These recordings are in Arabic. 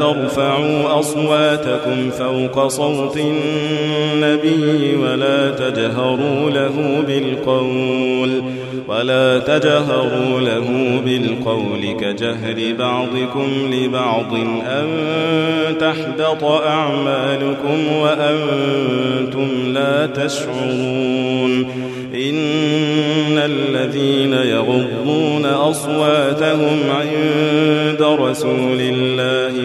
ترفعوا أصواتكم فوق صوت النبي ولا تجهروا له بالقول ولا تجهروا له بالقول كجهر بعضكم لبعض أن تحبط أعمالكم وأنتم لا تشعرون إن الذين يغضون أصواتهم عند رسول الله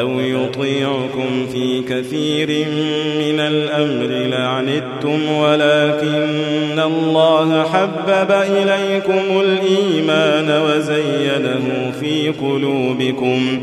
لو يطيعكم في كثير من الأمر لعنتم ولكن الله حبب إليكم الإيمان وزينه في قلوبكم.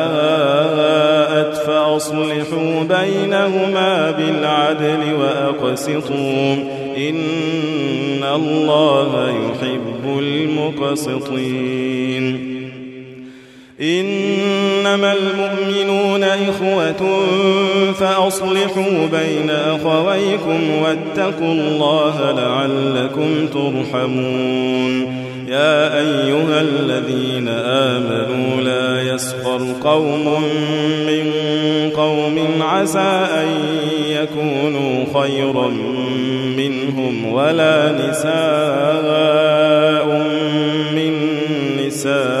فأصلحوا بينهما بالعدل وأقسطوا. إن الله يحب المقسطين. إنما المؤمنون إخوة فأصلحوا بين أخويكم واتقوا الله لعلكم ترحمون. يا أيها الذين آمنوا لا يسخر قوم من قوم عسى أن يكونوا خيرا منهم ولا نساء من نساء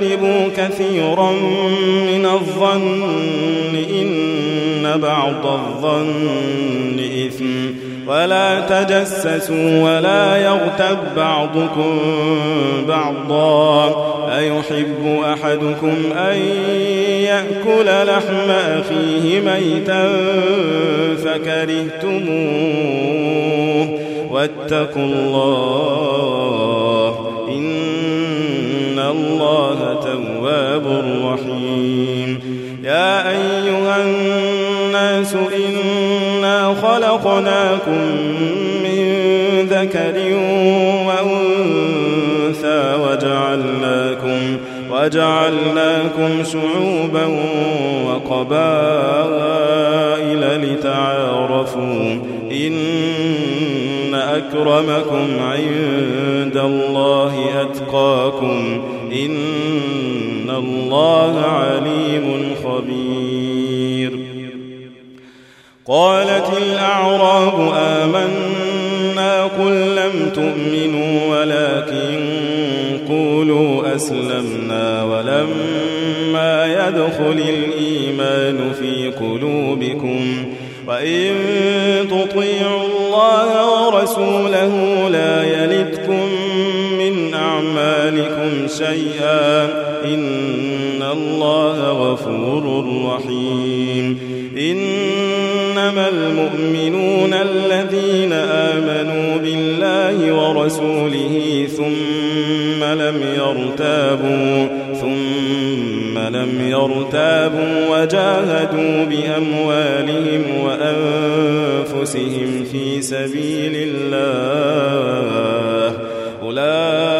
اجتنبوا كثيرا من الظن إن بعض الظن إثم. ولا تجسسوا ولا يغتب بعضكم بعضا. أيحب أحدكم أن يأكل لحم أخيه ميتا فكرهتموه. واتقوا الله الله تواب رحيم. يا أيها الناس إنا خلقناكم من ذكر وأنثى وجعلناكم وجعلناكم شعوبا وقبائل لتعارفوا. إن أكرمكم عند الله أتقاكم. إن الله عليم خبير. قالت الأعراب آمنا قل لم تؤمنوا ولكن قولوا أسلمنا ولما يدخل الإيمان في قلوبكم وإن تطيعوا الله ورسوله لا يلدكم أعمالكم شيئا إن الله غفور رحيم إنما المؤمنون الذين آمنوا بالله ورسوله ثم لم يرتابوا ثم لم يرتابوا وجاهدوا بأموالهم وأنفسهم في سبيل الله أولئك